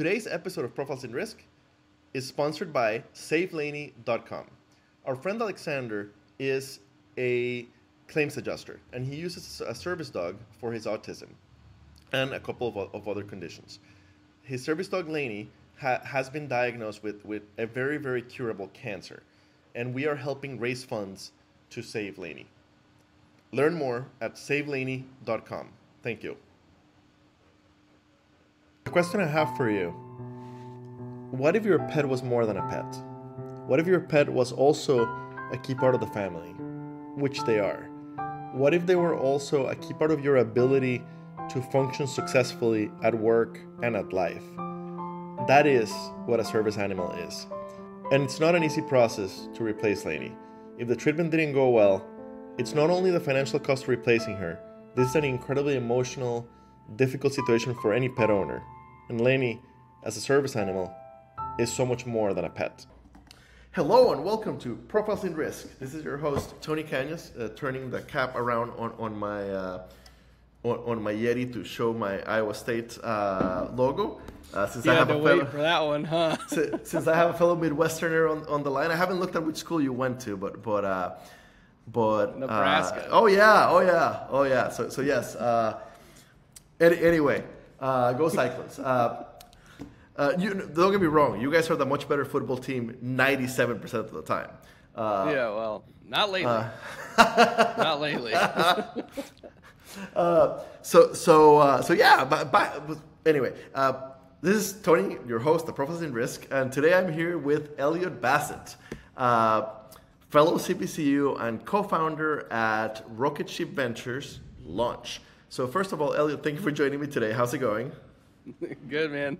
Today's episode of Profiles in Risk is sponsored by SaveLaney.com. Our friend Alexander is a claims adjuster, and he uses a service dog for his autism and a couple of, of other conditions. His service dog Laney ha- has been diagnosed with, with a very, very curable cancer, and we are helping raise funds to save Laney. Learn more at savelaney.com. Thank you. The question I have for you What if your pet was more than a pet? What if your pet was also a key part of the family, which they are? What if they were also a key part of your ability to function successfully at work and at life? That is what a service animal is. And it's not an easy process to replace Laney. If the treatment didn't go well, it's not only the financial cost of replacing her, this is an incredibly emotional, difficult situation for any pet owner. And Laney, as a service animal, is so much more than a pet. Hello and welcome to Profiles in Risk. This is your host Tony Cañas, uh, turning the cap around on on my uh, on, on, my Yeti to show my Iowa State uh, logo. Uh, since you I have to a fellow, for that one, huh? since I have a fellow Midwesterner on, on the line, I haven't looked at which school you went to, but but uh, but uh, Nebraska. oh yeah, oh yeah, oh yeah. So so yes. Any, anyway, go Cyclones. Uh, you, don't get me wrong. You guys are the much better football team 97% of the time. Uh, yeah, well, not lately. Uh, not lately. Uh, so, so, uh, so yeah. But, but anyway, uh, this is Tony, your host, the Profiles in Risk, and today I'm here with Elliot Bassett, fellow CPCU and co-founder at Rocketship Ventures Launch. So, first of all, Elliot, thank you for joining me today. How's it going? Good, man.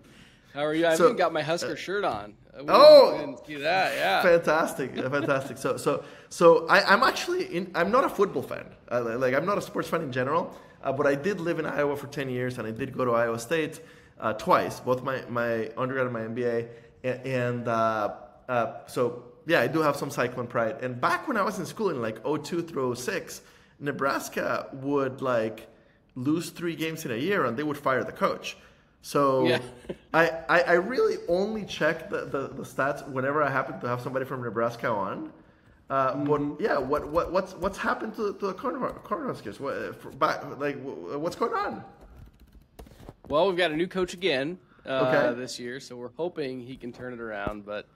How are you? I so, haven't got my Husker uh, shirt on. oh, didn't see that. Yeah, fantastic, fantastic. So, so, so I, am actually in. I'm not a football fan. Uh, like, I'm not a sports fan in general. Uh, but I did live in Iowa for 10 years, and I did go to Iowa State uh, twice, both my my undergrad and my MBA. And, and uh, uh, so, yeah, I do have some cyclone pride. And back when I was in school in like 02 through 06, Nebraska would like lose three games in a year, and they would fire the coach. So yeah. I, I, I really only check the, the, the, stats whenever I happen to have somebody from Nebraska on. Uh, mm-hmm. But yeah, what, what what's what's happened to, to the Cornhuskers? What, back, like what's going on? Well, we've got a new coach again uh, okay. this year, so we're hoping he can turn it around. But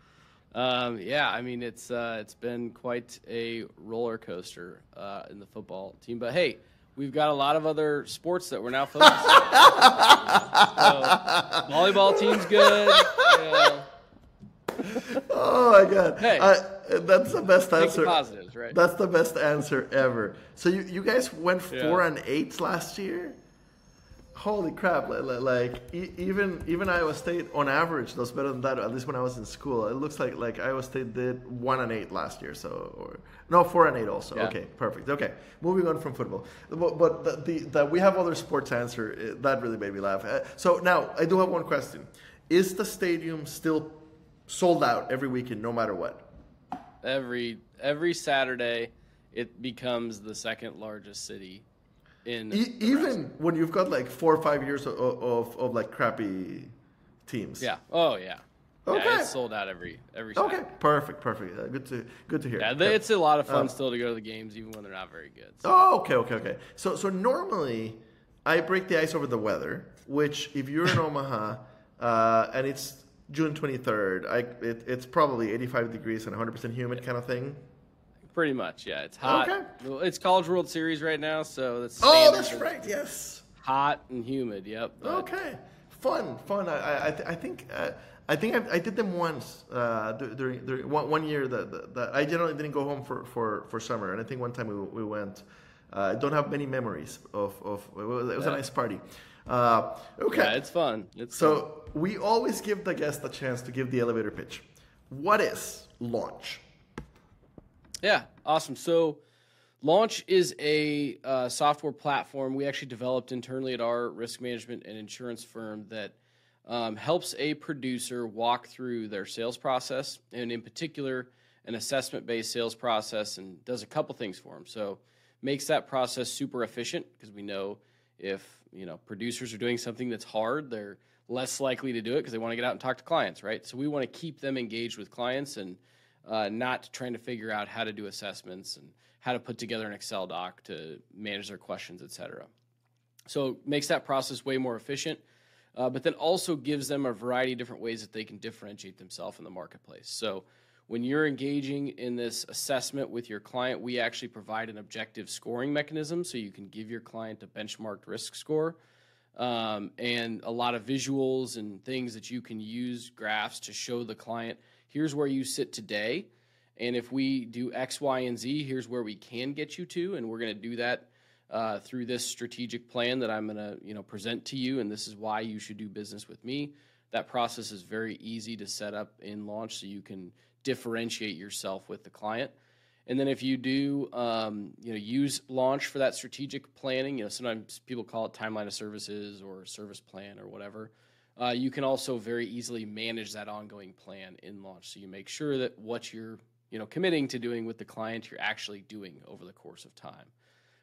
um, yeah, I mean it's uh, it's been quite a roller coaster uh, in the football team. But hey, we've got a lot of other sports that we're now focusing on. so, volleyball team's good. Yeah. Oh my god! Hey, I, that's the best answer. positives, right? That's the best answer ever. So you, you guys went four yeah. and eight last year holy crap like even even iowa state on average does better than that at least when i was in school. It looks like like iowa state did one and eight last year so or no four and eight also. Yeah. okay perfect. Okay moving on from football. But, but the, the, the, we have other sports answer eh, that really made me laugh. Uh, so now i do have one question. Is the stadium still sold out every weekend no matter what? Every every saturday it becomes the second largest city in e- even when you've got like four or five years of, of, of like crappy teams. Yeah. Oh yeah. Okay. Yeah, it's sold out every every. Okay, perfect, perfect. Uh, good to good to hear. Yeah, they, it's a lot of fun um, still to go to the games, even when they're not very good. So. Oh, okay, okay, okay. So so normally I break the ice over the weather, which if you're in Omaha uh, and it's June 23rd, I it, it's probably 85 degrees and 100 percent humid kind of thing. Pretty much, yeah. It's hot. Okay. It's College World Series right now, so that's. Oh, that's right. Yes. Hot and humid. Yep. Okay. Fun, fun. I, I, I think. Uh, I think I, I, did them once uh, during, during one, one year that, that, I generally didn't go home for, for, for summer, and I think one time we, we went. Uh, I don't have many memories of, of it was, it was yeah. a nice party. Uh, okay, yeah, it's fun. It's so fun. we always give the guest a chance to give the elevator pitch. What is launch? Yeah, awesome. So, Launch is a uh, software platform we actually developed internally at our risk management and insurance firm that um, helps a producer walk through their sales process, and in particular, an assessment based sales process, and does a couple things for them. So, makes that process super efficient because we know if you know producers are doing something that's hard, they're less likely to do it because they want to get out and talk to clients, right? So we want to keep them engaged with clients and uh, not trying to figure out how to do assessments and how to put together an Excel doc to manage their questions, et cetera. So it makes that process way more efficient, uh, but then also gives them a variety of different ways that they can differentiate themselves in the marketplace. So when you're engaging in this assessment with your client, we actually provide an objective scoring mechanism so you can give your client a benchmarked risk score um, and a lot of visuals and things that you can use, graphs to show the client here's where you sit today. And if we do X, Y, and Z, here's where we can get you to. And we're going to do that uh, through this strategic plan that I'm going to you know present to you, and this is why you should do business with me. That process is very easy to set up in launch, so you can differentiate yourself with the client. And then if you do, um, you know, use launch for that strategic planning. You know, sometimes people call it timeline of services or service plan or whatever. Uh, you can also very easily manage that ongoing plan in launch, so you make sure that what you're, you know, committing to doing with the client, you're actually doing over the course of time.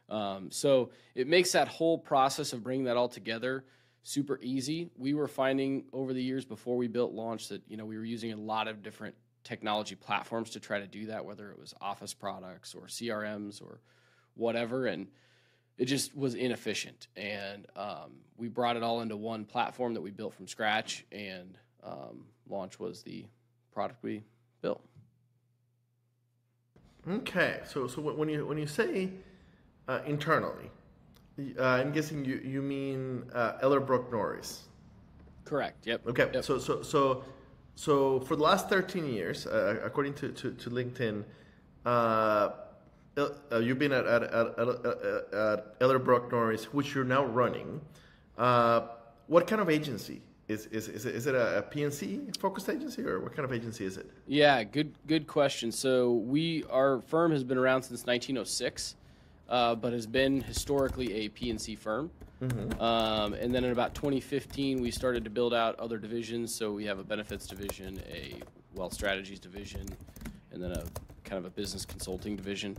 Um, so it makes that whole process of bringing that all together super easy. We were finding over the years before we built Launch that you know we were using a lot of different technology platforms to try to do that, whether it was Office products or CRMs or whatever, and it just was inefficient. And um, we brought it all into one platform that we built from scratch, and um, Launch was the product we built. Okay, so so when you when you say uh, internally. Uh, I'm guessing you you mean uh, Ellerbrock Norris. Correct. Yep. Okay. Yep. So so so so for the last 13 years, uh, according to, to, to LinkedIn, uh, uh, you've been at at, at, at, at Norris, which you're now running. Uh, what kind of agency is is is it, is it a, a P&C focused agency or what kind of agency is it? Yeah, good good question. So we our firm has been around since 1906 uh, but has been historically a P&C firm. Mm-hmm. Um, and then in about 2015, we started to build out other divisions. So we have a benefits division, a wealth strategies division, and then a kind of a business consulting division.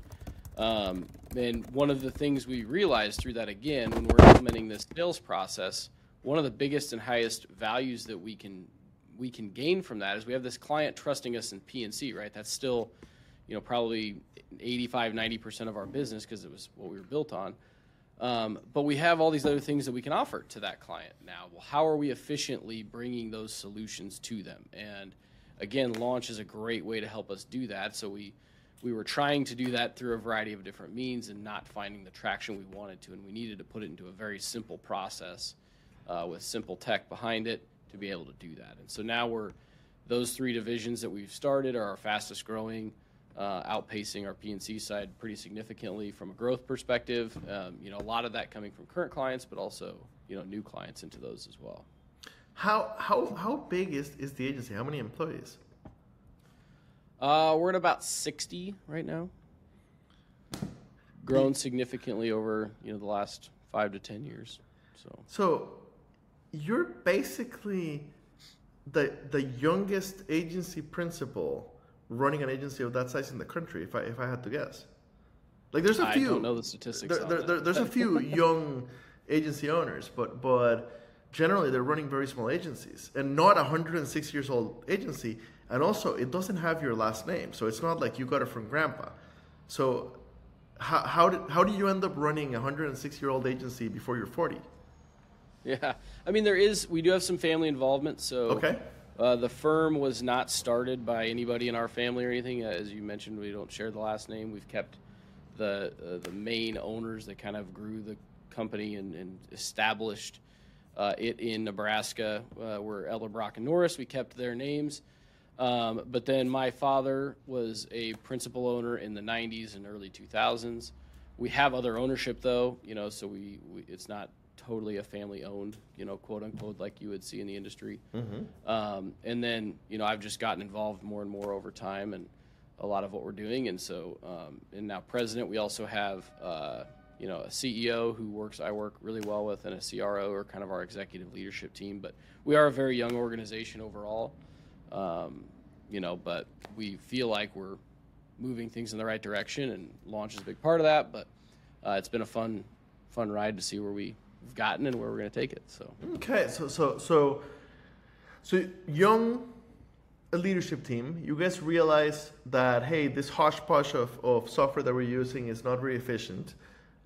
Um, and one of the things we realized through that again, when we're implementing this sales process, one of the biggest and highest values that we can we can gain from that is we have this client trusting us in P&C, right? That's still you know, probably 85, 90% of our business because it was what we were built on. Um, but we have all these other things that we can offer to that client now. Well, how are we efficiently bringing those solutions to them? And again, launch is a great way to help us do that. So we we were trying to do that through a variety of different means and not finding the traction we wanted to, and we needed to put it into a very simple process uh, with simple tech behind it to be able to do that. And so now we're those three divisions that we've started are our fastest growing uh, outpacing our P&C side pretty significantly from a growth perspective. Um, you know, a lot of that coming from current clients, but also you know new clients into those as well. How how how big is is the agency? How many employees? Uh, we're at about sixty right now. Grown significantly over you know the last five to ten years. So so you're basically the the youngest agency principal running an agency of that size in the country, if I if I had to guess. Like there's a few. I don't know the statistics. There, there, there, there's a few young agency owners, but but generally they're running very small agencies and not a 106 years old agency. And also, it doesn't have your last name, so it's not like you got it from grandpa. So, how how did how do you end up running a 106 year old agency before you're 40? Yeah, I mean there is we do have some family involvement, so okay. Uh, the firm was not started by anybody in our family or anything. Uh, as you mentioned, we don't share the last name. We've kept the uh, the main owners that kind of grew the company and, and established uh, it in Nebraska. Uh, were Ellerbrock and Norris. We kept their names. Um, but then my father was a principal owner in the 90s and early 2000s. We have other ownership though, you know, so we, we it's not totally a family owned, you know, quote unquote, like you would see in the industry. Mm-hmm. Um, and then, you know, I've just gotten involved more and more over time and a lot of what we're doing. And so, um, and now president, we also have, uh, you know, a CEO who works, I work really well with, and a CRO or kind of our executive leadership team. But we are a very young organization overall, um, you know, but we feel like we're moving things in the right direction, and launch is a big part of that. But uh, it's been a fun, fun ride to see where we've gotten and where we're going to take it. So okay, so so so so young a leadership team, you guys realize that hey, this hodgepodge of, of software that we're using is not very efficient,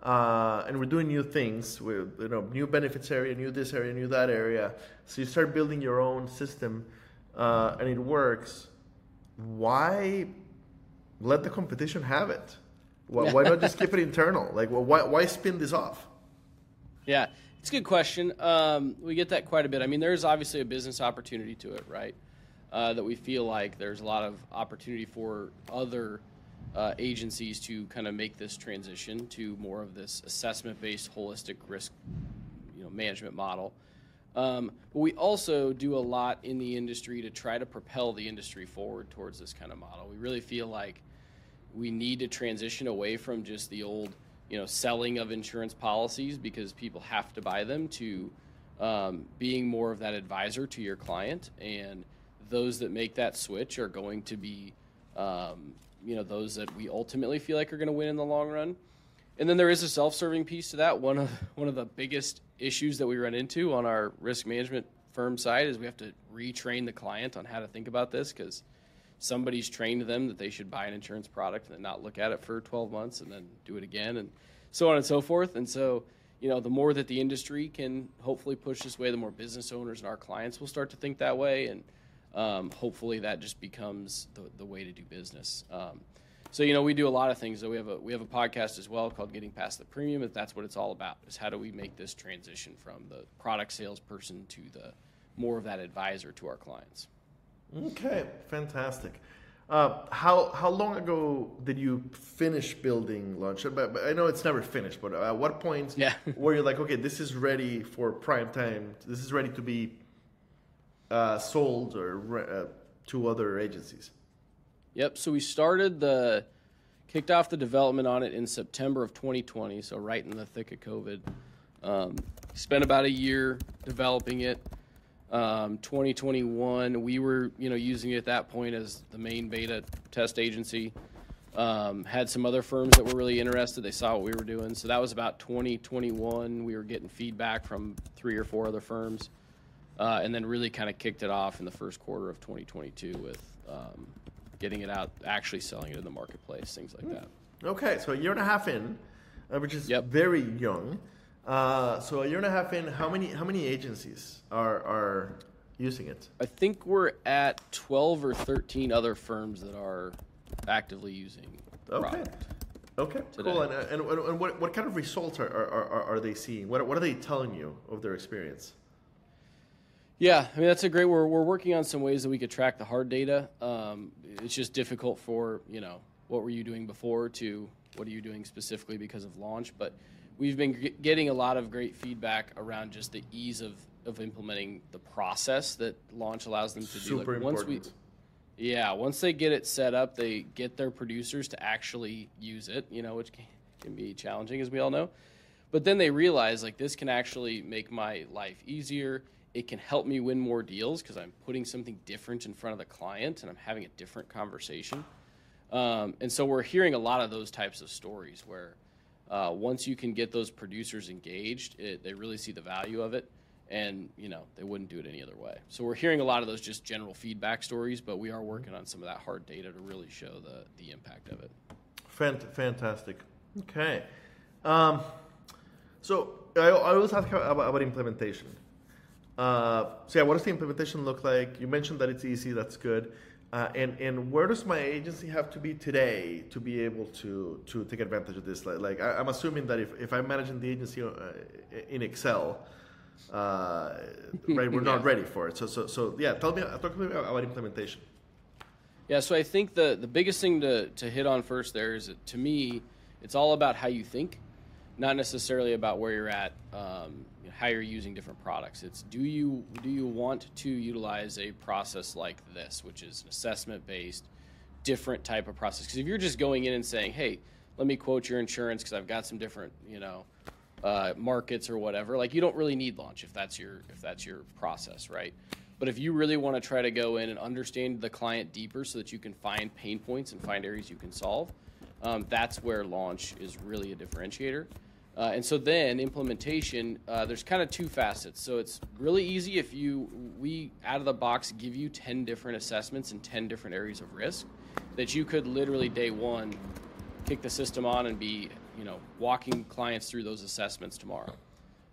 uh, and we're doing new things with you know new benefits area, new this area, new that area. So you start building your own system, uh, and it works. Why let the competition have it? Why, why not just keep it internal? Like, why why spin this off? Yeah, it's a good question. Um, we get that quite a bit. I mean, there's obviously a business opportunity to it, right? uh, that we feel like there's a lot of opportunity for other uh, agencies to kind of make this transition to more of this assessment-based holistic risk you know, management model. Um, but we also do a lot in the industry to try to propel the industry forward towards this kind of model. We really feel like we need to transition away from just the old, you know, selling of insurance policies because people have to buy them to um, being more of that advisor to your client and those that make that switch are going to be, um, you know, those that we ultimately feel like are going to win in the long run. And then there is a self-serving piece to that. One of one of the biggest issues that we run into on our risk management firm side is we have to retrain the client on how to think about this because somebody's trained them that they should buy an insurance product and then not look at it for 12 months and then do it again and so on and so forth. And so, you know, the more that the industry can hopefully push this way, the more business owners and our clients will start to think that way. And um, hopefully that just becomes the, the way to do business. Um, so you know we do a lot of things. So we have a we have a podcast as well called Getting Past the Premium. If that's what it's all about, is how do we make this transition from the product salesperson to the more of that advisor to our clients. Okay, fantastic. Uh, how how long ago did you finish building Launch? But, but I know it's never finished. But at what point yeah. were you like, okay, this is ready for prime time? This is ready to be uh, sold or uh, to other agencies. Yep. So we started the kicked off the development on it in September of 2020. So right in the thick of COVID. Um, spent about a year developing it. Um, 2021, we were you know using it at that point as the main beta test agency. Um, had some other firms that were really interested. They saw what we were doing. So that was about 2021. We were getting feedback from three or four other firms uh, and then really kind of kicked it off in the first quarter of 2022 with um, getting it out, actually selling it in the marketplace, things like that. Okay, so a year and a half in, uh, which is yep. very young. Uh, so a year and a half in, how many how many agencies are are using it? I think we're at 12 or 13 other firms that are actively using okay. product. Okay, today. cool. And, and, and, what, what kind of results are, are, are, are they seeing? What, what are they telling you of their experience? Yeah, I mean that's a great. We're we're working on some ways that we could track the hard data. Um, it's just difficult for you know what were you doing before to what are you doing specifically because of launch. But we've been g- getting a lot of great feedback around just the ease of of implementing the process that launch allows them to Super do. Like once important. we, yeah, once they get it set up, they get their producers to actually use it. You know, which can, can be challenging as we all know. But then they realize like this can actually make my life easier it can help me win more deals because I'm putting something different in front of the client and I'm having a different conversation. Um, and so we're hearing a lot of those types of stories where uh, once you can get those producers engaged, it, they really see the value of it, and you know they wouldn't do it any other way. So we're hearing a lot of those just general feedback stories, but we are working on some of that hard data to really show the the impact of it. Fantastic. Okay. Um, so I, I always ask about, about implementation. Uh, so yeah, what does the implementation look like? You mentioned that it's easy. That's good. Uh, and and where does my agency have to be today to be able to to take advantage of this? Like, like I, am assuming that if, if I'm managing the agency uh, in Excel, uh, right, we're not ready for it. So so so yeah, tell me talk to me about implementation. Yeah, so I think the the biggest thing to to hit on first there is that, to me, it's all about how you think, not necessarily about where you're at. Um, how you're using different products. It's do you do you want to utilize a process like this, which is an assessment based, different type of process? Because if you're just going in and saying, hey, let me quote your insurance because I've got some different you know uh, markets or whatever, like you don't really need launch if that's your if that's your process, right? But if you really want to try to go in and understand the client deeper so that you can find pain points and find areas you can solve, um, that's where launch is really a differentiator. Uh, and so then implementation, uh, there's kind of two facets. So it's really easy if you, we out of the box give you 10 different assessments in 10 different areas of risk that you could literally day one kick the system on and be, you know, walking clients through those assessments tomorrow.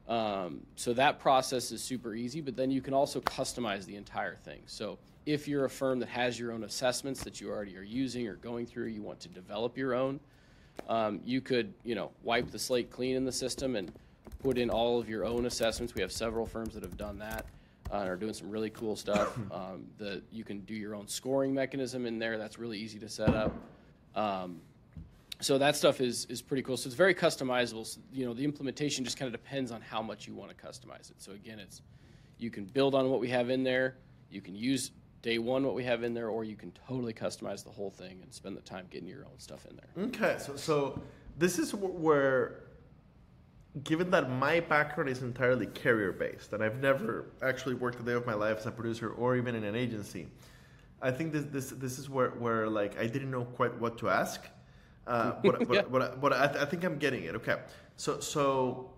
Um, so that process is super easy, but then you can also customize the entire thing. So if you're a firm that has your own assessments that you already are using or going through, you want to develop your own, um, you could, you know, wipe the slate clean in the system and put in all of your own assessments. We have several firms that have done that uh, and are doing some really cool stuff. Um, the, you can do your own scoring mechanism in there. That's really easy to set up. Um, so that stuff is is pretty cool. So it's very customizable. So, you know, the implementation just kind of depends on how much you want to customize it. So again, it's you can build on what we have in there. You can use day one what we have in there, or you can totally customize the whole thing and spend the time getting your own stuff in there. Okay, so so this is where, given that my background is entirely carrier based, and I've never actually worked a day of my life as a producer or even in an agency, I think this this this is where where like I didn't know quite what to ask. Uh, but, but, yeah. but, but, I, I, think I'm getting it. Okay. So, so,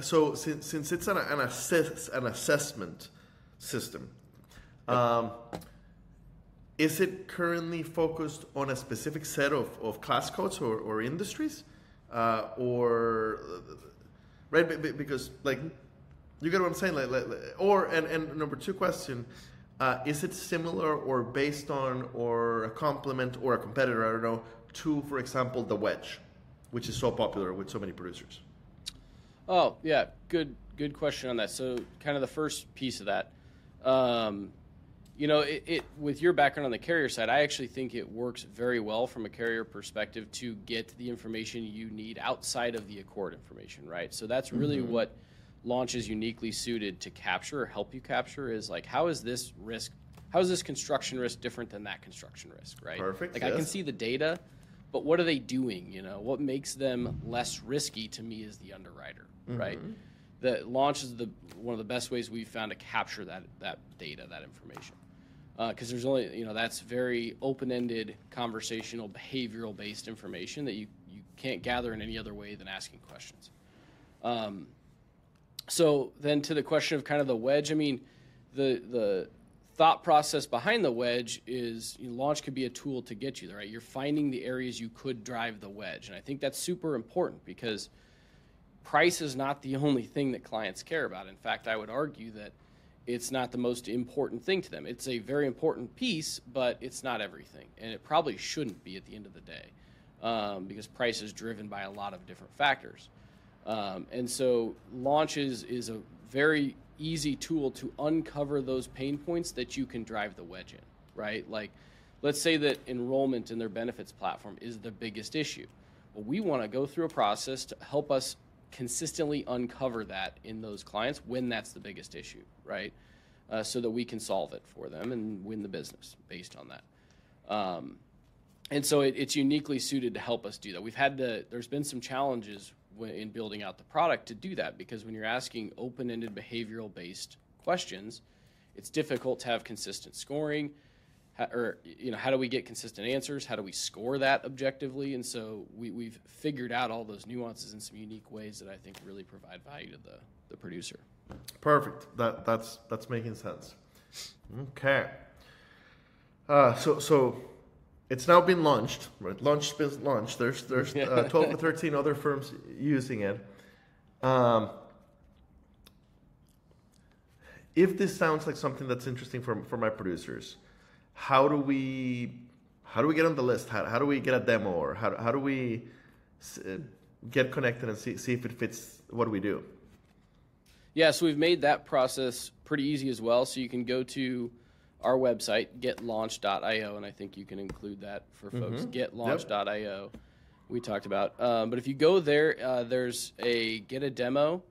so since, since it's an, an, assess, an assessment system, um, is it currently focused on a specific set of, of class codes or, or industries? Uh, or, right? Because, like, you get what I'm saying? Like, like, or, and, and number two question, uh, is it similar or based on or a complement or a competitor, I don't know, to, for example, the wedge, which is so popular with so many producers? Oh, yeah, good good question on that. So, kind of the first piece of that. Um, you know, it, it, with your background on the carrier side, I actually think it works very well from a carrier perspective to get the information you need outside of the ACORD information, right? So that's really mm-hmm. what launch is uniquely suited to capture or help you capture is like how is this risk how is this construction risk different than that construction risk, right? Perfect. Like yes. I can see the data, but what are they doing? You know, what makes them less risky to me is the underwriter, mm-hmm. right? The launch is the one of the best ways we've found to capture that that data, that information because uh, there's only you know that's very open-ended conversational behavioral based information that you, you can't gather in any other way than asking questions. Um, so then to the question of kind of the wedge i mean the the thought process behind the wedge is you know, launch could be a tool to get you there right? You're finding the areas you could drive the wedge and i think that's super important because price is not the only thing that clients care about. In fact i would argue that it's not the most important thing to them. It's a very important piece, but it's not everything. And it probably shouldn't be at the end of the day um, because price is driven by a lot of different factors. Um, and so, launches is a very easy tool to uncover those pain points that you can drive the wedge in, right? Like, let's say that enrollment in their benefits platform is the biggest issue. Well, we want to go through a process to help us consistently uncover that in those clients when that's the biggest issue, right? Uh, so that we can solve it for them and win the business based on that. Um, and so it, it's uniquely suited to help us do that. We've had to, there's been some challenges in building out the product to do that because when you're asking open ended behavioral based questions, it's difficult to have consistent scoring how, or you know how do we get consistent answers? How do we score that objectively? And so we, we've figured out all those nuances in some unique ways that i think really provide value to the, the producer. Perfect. That that's that's making sense. Okay. Uh, so so it's now been launched right? Launched been launched. There's there's uh, 12 to 13 other firms using it. Um, if this sounds like something that's interesting for, for my producers how do we how do we get on the list? How, how do we get a demo or how, how do we uh, get connected and see, see if it fits what we do? Yeah, so we've made that process pretty easy as well. So you can go to our website, getlaunch.io, and I think you can include that for folks. Mm-hmm. Getlaunch.io, yep. we talked about. Um, but if you go there, uh, there's a get a demo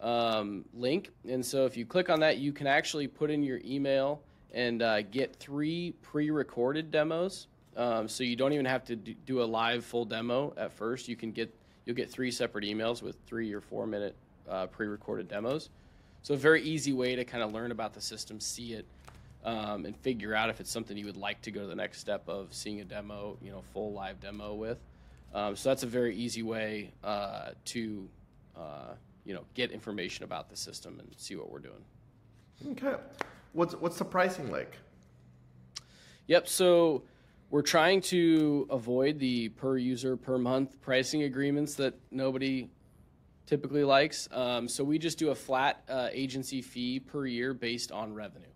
um, link. And so if you click on that, you can actually put in your email and uh, get three pre-recorded demos. Um, so you don't even have to do a live full demo at first. You can get you'll get three separate emails with three or four minute uh, pre-recorded demos. So a very easy way to kind of learn about the system, see it, um, and figure out if it's something you would like to go to the next step of seeing a demo, you know, full live demo with. Um, so that's a very easy way uh, to uh, you know get information about the system and see what we're doing. Okay, what's what's the pricing like? Yep. So we're trying to avoid the per user per month pricing agreements that nobody typically likes. Um, so we just do a flat uh, agency fee per year based on revenue,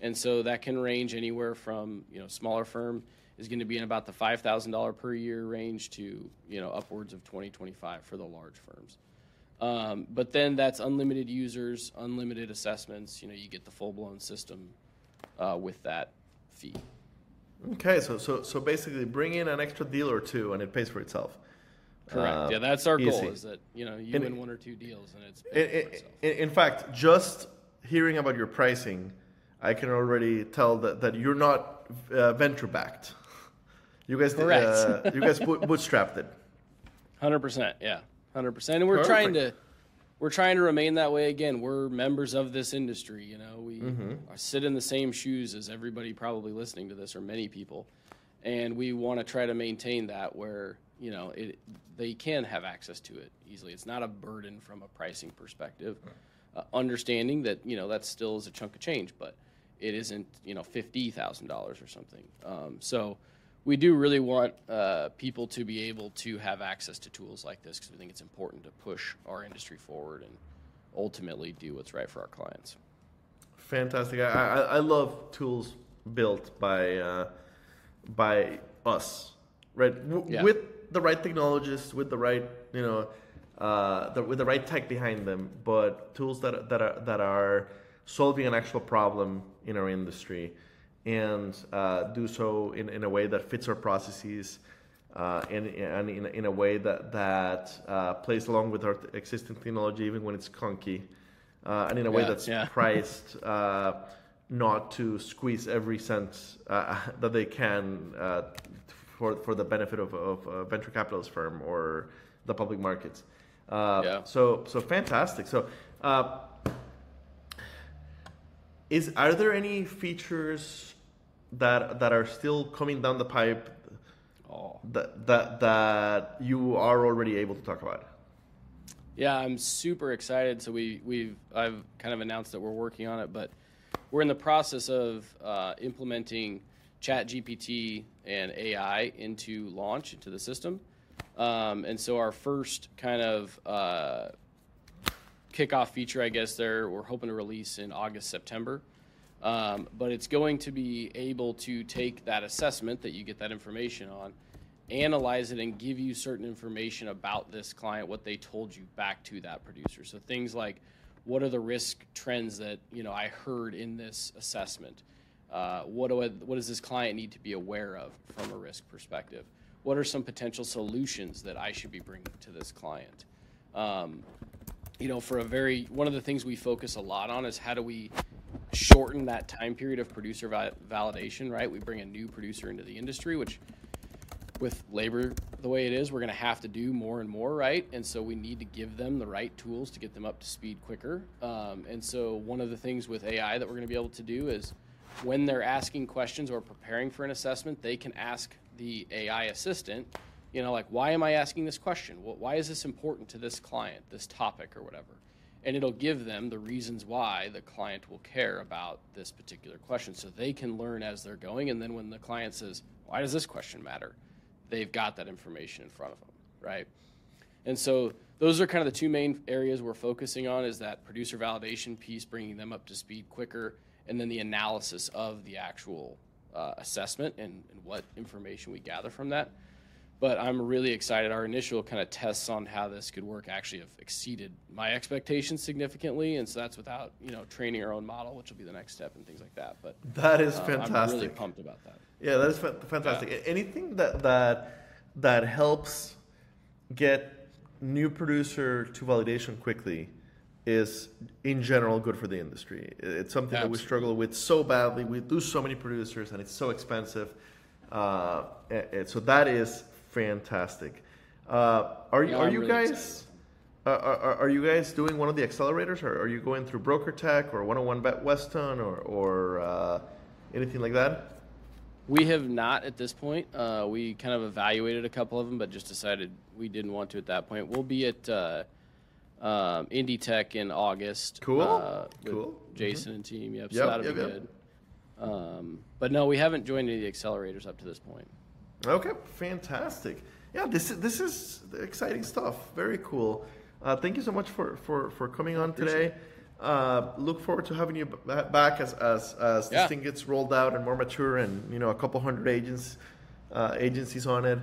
and so that can range anywhere from you know smaller firm is going to be in about the five thousand dollar per year range to you know upwards of twenty twenty five for the large firms. Um, but then that's unlimited users, unlimited assessments. You know, you get the full blown system uh, with that fee. Okay, so so so basically, bring in an extra deal or two, and it pays for itself. Correct. Uh, yeah, that's our easy. goal. Is that you know you win one or two deals, and it's in, in, in, fact, just hearing about your pricing, I can already tell that, that you're not uh, venture backed. You guys, uh, you guys bootstrapped it. Hundred percent. Yeah, hundred percent. And we're Perfect. trying to we're trying to remain that way again. We're members of this industry. You know, we mm-hmm. sit in the same shoes as everybody probably listening to this, or many people, and we want to try to maintain that where you know it, they can have access to it easily. It's not a burden from a pricing perspective. Uh, understanding that you know that still is a chunk of change, but it isn't you know fifty thousand dollars or something. Um, so we do really want uh, people to be able to have access to tools like this because we think it's important to push our industry forward and ultimately do what's right for our clients. Fantastic! I, I, I love tools built by uh, by us, right? W- yeah. With the right technologists, with the right you know, uh, the, with the right tech behind them, but tools that that are that are solving an actual problem in our industry and uh, do so in, in a way that fits our processes uh, and, and in, in a way that, that uh, plays along with our existing technology, even when it's clunky, uh, and in a way that's yeah. priced uh, not to squeeze every cent uh, that they can for, for the benefit of, of a venture capitalist firm or the public markets. yeah. So, so fantastic. So, is are there any features that that are still coming down the pipe oh. that that that you are already able to talk about? Yeah, I'm super excited. So we we've I've kind of announced that we're working on it, but we're in the process of uh, implementing ChatGPT and AI into launch into the system. Um, and so our first kind of uh, kickoff feature, I guess, there we're hoping to release in August, September. Um, but it's going to be able to take that assessment that you get that information on, analyze it, and give you certain information about this client, what they told you back to that producer. So things like, what are the risk trends that you know I heard in this assessment? Uh, what do I, what does this client need to be aware of from a risk perspective? What are some potential solutions that I should be bringing to this client? Um, you know, for a very one of the things we focus a lot on is how do we shorten that time period of producer va- validation, right? We bring a new producer into the industry, which with labor the way it is, we're going to have to do more and more, right? And so we need to give them the right tools to get them up to speed quicker. Um, and so one of the things with AI that we're going to be able to do is when they're asking questions or preparing for an assessment, they can ask the AI assistant, you know, like, why am I asking this question? Why is this important to this client, this topic, or whatever? And it'll give them the reasons why the client will care about this particular question. So they can learn as they're going and then when the client says why does this question matter? they've got that information in front of them right? And so those are kind of the two main areas we're focusing on is that producer validation piece bringing them up to speed quicker and then the analysis of the actual uh, assessment and, and what information we gather from that but I'm really excited. Our initial kind of tests on how this could work actually have exceeded my expectations significantly, and so that's without you know training our own model, which will be the next step and things like that. But that is uh, fantastic. I'm really pumped about that. Yeah, that is fantastic. Yeah. Anything that that that helps get new producer to validation quickly is in general good for the industry. It's something Absolutely. that we struggle with so badly. We lose so many producers, and it's so expensive. Uh, so that is fantastic. Uh, are you yeah, are I'm you really guys uh, are, are you guys doing one of the accelerators, or are you going through Broker Tech or 101 Bet Weston or or uh, anything like that? We have not at this point. Uh, we kind of evaluated a couple of them, but just decided we didn't want to at that point. We'll be at uh, um, Indy Tech in August. Cool. Uh, cool. Jason mm-hmm. and team. Yep. So yep, that'll yep, be yep. good. Um, but no, we haven't joined any of the accelerators up to this point. Okay, fantastic. Yeah, this is this is exciting stuff. Very cool. Uh, thank you so much for for for coming on today. Uh, look forward to having you back as as, as yeah. this thing gets rolled out and more mature, and you know a couple hundred agents uh, agencies on it.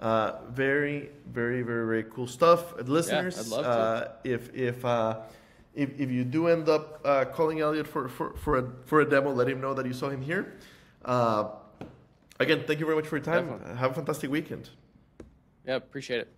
Uh, very, very, very, very cool stuff. Listeners, yeah, uh, if if uh, if, if you do end up uh, calling Elliot for, for, for, a, for a demo, let him know that you saw him here. Again, thank you very much for your time. Definitely. Have a fantastic weekend. Yeah, appreciate it.